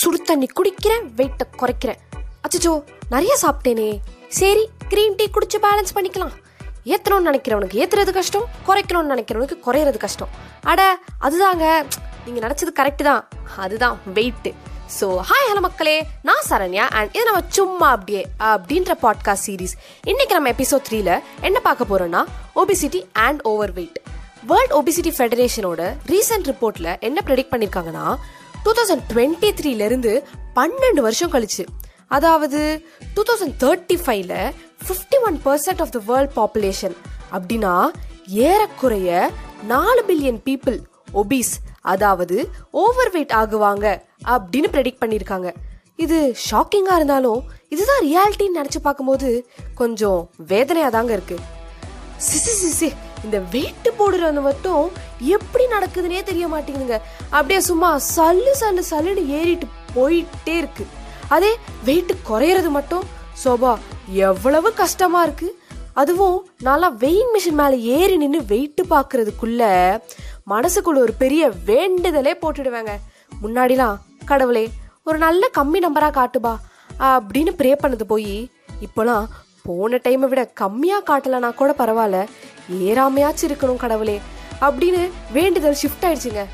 சுடு தண்ணி குடிக்கிறேன் வெயிட்டை குறைக்கிறேன். அச்சச்சோ நிறைய சாப்பிட்டேனே. சரி கிரீன் டீ குடிச்சு பேலன்ஸ் பண்ணிக்கலாம். ஏற்றணும்னு நினைக்கிறவனுக்கு ஏற்றுறது கஷ்டம் குறைக்கணும்னு நினைக்கிறவனுக்கு குறையிறது கஷ்டம். அட அதுதாங்க நீங்கள் நினச்சது கரெக்டு தான். அதுதான் வெயிட்டு ஸோ ஹாய் ஹலோ மக்களே. நான் சரண்யா அண்ட் இது நம்ம சும்மா அப்படியே அப்படின்ற பாட்காஸ்ட் சீரிஸ் இன்னைக்கு நம்ம எபிசோட் த்ரீல என்ன பார்க்க போறோம்னா obesity and overweight world obesity ஃபெடரேஷனோட recent ரிப்போர்ட்ல என்ன ப்ரெடிக்ட் பண்ணியிருக்காங்கன்னா டூ தௌசண்ட் டுவெண்ட்டி த்ரீலேருந்து பன்னெண்டு வருஷம் கழிச்சு. அதாவது டூ தௌசண்ட் தேர்ட்டி ஃபைவ்ல fifty one percent of the world population அப்படின்னா ஏறக்குறைய நாலு பில்லியன் பீப்புள் ஒபீஸ் அதாவது ஓவர் வெயிட் ஆகுவாங்க அப்படின்னு ப்ரெடிக்ட் பண்ணியிருக்காங்க இது ஷாக்கிங்காக இருந்தாலும் இதுதான் ரியாலிட்டின்னு நினச்சி பார்க்கும்போது கொஞ்சம் வேதனையாக தாங்க இருக்குது சிசி சிசி. இந்த வெயிட்டு போடுறது மட்டும் எப்படி நடக்குதுன்னே தெரிய மாட்டேங்குதுங்க. அப்படியே சும்மா சல்லு சல்லு சல்லுன்னு ஏறிட்டு போயிட்டே இருக்கு. அதே வெயிட்டு குறையிறது மட்டும் சோபா எவ்வளவு கஷ்டமா இருக்கு. அதுவும் நல்லா வெயிங் மிஷின் மேலே ஏறி நின்று வெயிட்டு பார்க்கறதுக்குள்ள மனசுக்குள்ள ஒரு பெரிய வேண்டுதலே போட்டுடுவேங்க. முன்னாடிலாம் கடவுளே ஒரு நல்ல கம்மி நம்பராக காட்டுபா அப்படின்னு ப்ரே பண்ணது போய் இப்போலாம் போன டைமை விட கம்மியாக காட்டலைனா கூட பரவாயில்ல. ஏறாமையாச்சும் இருக்கணும் கடவுளே. அப்படின்னு வேண்டுதல் ஷிஃப்ட் ஆயிடுச்சுங்க.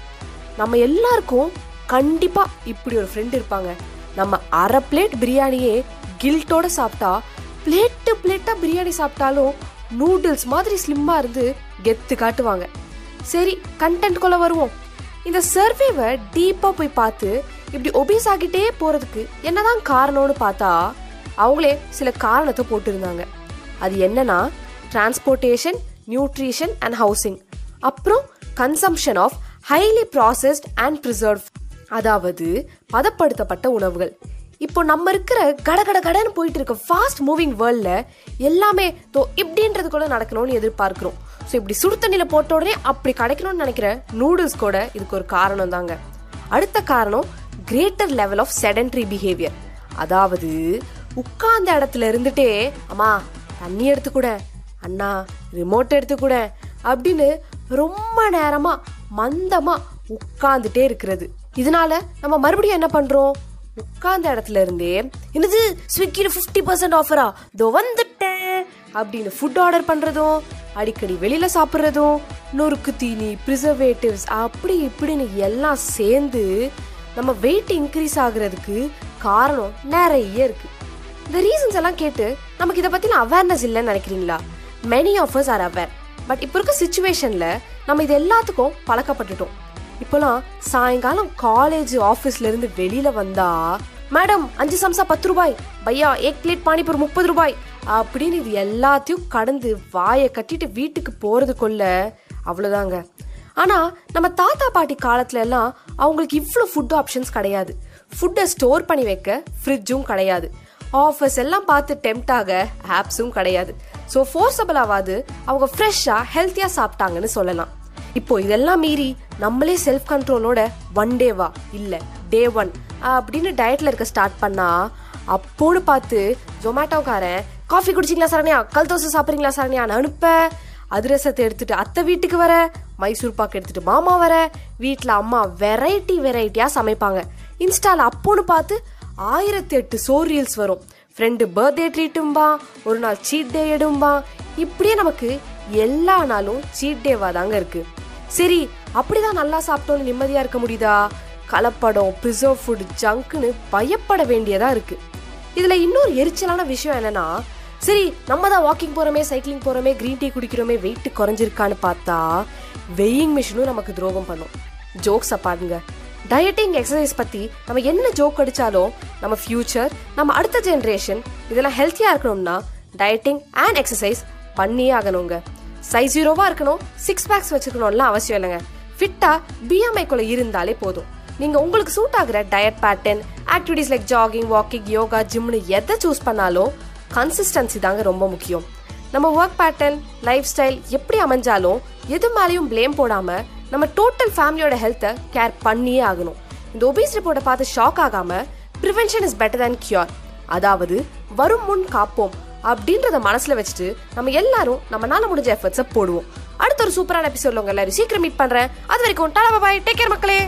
நம்ம எல்லாருக்கும் கண்டிப்பாக இப்படி ஒரு ஃப்ரெண்ட் இருப்பாங்க. நம்ம அரை பிளேட் பிரியாணியே கில்ட்டோட சாப்பிட்டா பிளேட்டு பிளேட்டாக பிரியாணி சாப்பிட்டாலும் நூடுல்ஸ் மாதிரி ஸ்லிம்மாக இருந்து கெத்து காட்டுவாங்க. சரி கண்டென்ட்குள்ளே வருவோம். இந்த சர்வேவை டீப்பாக போய் பார்த்து இப்படி ஒபீஸ் ஆகிட்டே போகிறதுக்கு என்னதான் காரணம்னு பார்த்தா அவங்களே சில காரணத்தை போட்டிருந்தாங்க. அது என்னன்னா டிரான்ஸ்போர்ட்டேஷன் நியூட்ரிஷன் அண்ட் ஹவுசிங் அப்புறம் consumption of highly processed and preserve அதாவது பதப்படுத்தப்பட்ட உணவுகள். இப்போ நம்ம இருக்கிற கட கட கடன்னு போயிட்டு இருக்க ஃபாஸ்ட் மூவிங் வேர்ல்டில் எல்லாமே தோ இப்படின்றது கூட நடக்கணும்னு எதிர்பார்க்குறோம். ஸோ இப்படி சுடு தண்ணியில் போட்ட உடனே அப்படி கிடைக்கணும்னு நினைக்கிற நூடுல்ஸ் கூட இதுக்கு ஒரு காரணம் தாங்க. அடுத்த காரணம் greater level of sedentary behaviour அதாவது உட்கார்ந்த இடத்துல இருந்துட்டே அம்மா தண்ணி எடுத்து கூட அண்ணா ரிமோட் எடுத்து கூட அப்படின்னு ரொம்ப நேரமா மந்தமா உட்கார்ந்துட்டே இருக்கிறது. இதனால நம்ம மறுபடியும் என்ன பண்றோம்? உட்கார்ந்த இடத்துல இருந்தே என்னது ஸ்விக்கியில் ஃபிஃப்டி பர்சன்ட் ஆஃபரா இதோ வந்துட்டேன் அப்படின்னு ஃபுட் ஆர்டர் பண்ணுறதும் அடிக்கடி வெளியில் சாப்பிட்றதும் நொறுக்கு தீனி ப்ரிசர்வேட்டிவ்ஸ் அப்படி இப்படின்னு எல்லாம் சேர்ந்து நம்ம வெயிட் இன்க்ரீஸ் ஆகுறதுக்கு காரணம் நிறைய இருக்குது இந்த ரீசன்ஸ் எல்லாம் கேட்டு நமக்கு இதை பற்றின அவேர்னஸ் இல்லைன்னு நினைக்கிறீங்களா? Many offers are aware but இப்போ இருக்க சுச்சுவேஷனில் நம்ம இது எல்லாத்துக்கும் பழக்கப்பட்டுட்டோம். இப்போலாம் சாயங்காலம் காலேஜ் ஆஃபீஸ்லேருந்து வெளியில் வந்தால் மேடம் அஞ்சு சம்சா பத்து ரூபாய். பையா ஏக் பிளேட் பானிபூர் முப்பது ரூபாய். அப்படின்னு இது எல்லாத்தையும் கடந்து வாயை கட்டிட்டு வீட்டுக்கு போகிறதுக்குள்ள அவ்வளோதாங்க ஆனால் நம்ம தாத்தா பாட்டி காலத்துல எல்லாம் அவங்களுக்கு இவ்வளோ ஃபுட் ஆப்ஷன்ஸ் கிடையாது. ஃபுட்டை ஸ்டோர் பண்ணி வைக்க ஃப்ரிட்ஜும் கிடையாது. ஆஃபர்ஸ் எல்லாம் பார்த்து டெம்ட் ஆக ஆப்ஸும் கிடையாது. ஸோ ஃபோர்ஸபிளாவது அவங்க ஃப்ரெஷ்ஷாக ஹெல்த்தியாக சாப்பிட்டாங்கன்னு சொல்லலாம். இப்போ இதெல்லாம் மீறி நம்மளே செல்ஃப் கண்ட்ரோலோட ஒன் டேவா இல்லை டே ஒன் அப்படின்னு டயட்டில் இருக்க ஸ்டார்ட் பண்ணா அப்போன்னு பார்த்து ஜொமேட்டோக்காரன் காஃபி குடிச்சிங்களா சரணியா? கல் தோசை சாப்பிட்றீங்களா சரண்யான்னு அனுப்ப. அதிரசத்தை எடுத்துட்டு அத்தை வீட்டுக்கு வர மைசூர் பாக்கு எடுத்துட்டு மாமா வர வீட்டில் அம்மா வெரைட்டி வெரைட்டியாக சமைப்பாங்க. இன்ஸ்டாவில் அப்போன்னு பார்த்து ஆயிரத்தி எட்டு சோர் ரீல்ஸ் வரும் ஃப்ரெண்டு பர்த்டே ட்ரீட்டும்பா ஒரு நாள் சீட் டே எடும்பா இப்படியே நமக்கு எல்லா நாளும் சீட் டேவா தாங்க இருக்கு. சரி அப்படிதான் நல்லா சாப்பிட்டோன்னு நிம்மதியா இருக்க முடியுதா? கலப்படம் ப்ரிசர்வ் ஃபுட் ஜங்க்னு பயப்பட வேண்டியதா இருக்கு. இதுல இன்னொரு எரிச்சலான விஷயம் என்னன்னா சரி நம்ம தான் வாக்கிங் போறோமே சைக்கிளிங் போறோமே கிரீன் டீ குடிக்கிறோமே வெயிட் குறைஞ்சிருக்கான்னு பார்த்தா வெயிங் மிஷினும் நமக்கு துரோகம் பண்ணும். ஜோக்ஸை பாருங்க. டயட்டிங் எக்ஸசைஸ் பத்தி நம்ம என்ன ஜோக் அடிச்சாலும் நம்ம ஃபியூச்சர் நம்ம அடுத்த ஜென்ரேஷன் இதெல்லாம் ஹெல்த்தியா இருக்கணும்னா டயட்டிங் அண்ட் எக்ஸசைஸ் பண்ணியே ஆகணுங்க. சைஸ் ஜீரோவா இருக்கணும் சிக்ஸ் பேக்ஸ் வச்சுக்கணும்லாம் அவசியம் இல்லைங்க. ஃபிட்டா பிஎம்ஐக்குள்ளே இருந்தாலே போதும். நீங்க உங்களுக்கு சூட் ஆகுற diet pattern activities like jogging walking yoga ஜிம்னு எதை சூஸ் பண்ணாலும் கன்சிஸ்டன்சி தாங்க ரொம்ப முக்கியம். நம்ம ஒர்க் பேட்டர்ன் லைஃப் ஸ்டைல் எப்படி அமைஞ்சாலும் எது மேலேயும் ப்ளேம் போடாமல் நம்ம டோட்டல் ஃபேமிலியோட ஹெல்த்தை கேர் பண்ணியே ஆகணும். இந்த ஒபீஸ் ரிப்போர்ட்டை பார்த்து ஷாக் ஆகாம prevention is better than cure அதாவது வரும் முன் காப்போம் அப்படின்றத மனசுல வச்சுட்டு நம்ம எல்லாரும் நம்மளால முடிஞ்ச எஃபர்ட்ஸை போடுவோம். அடுத்த ஒரு சூப்பரான எபிசோட்ல உங்க எல்லாரும் சீக்கிரம் மீட் பண்றேன். அது வரைக்கும் டாடா பாய் டேக் கேர் மக்களே.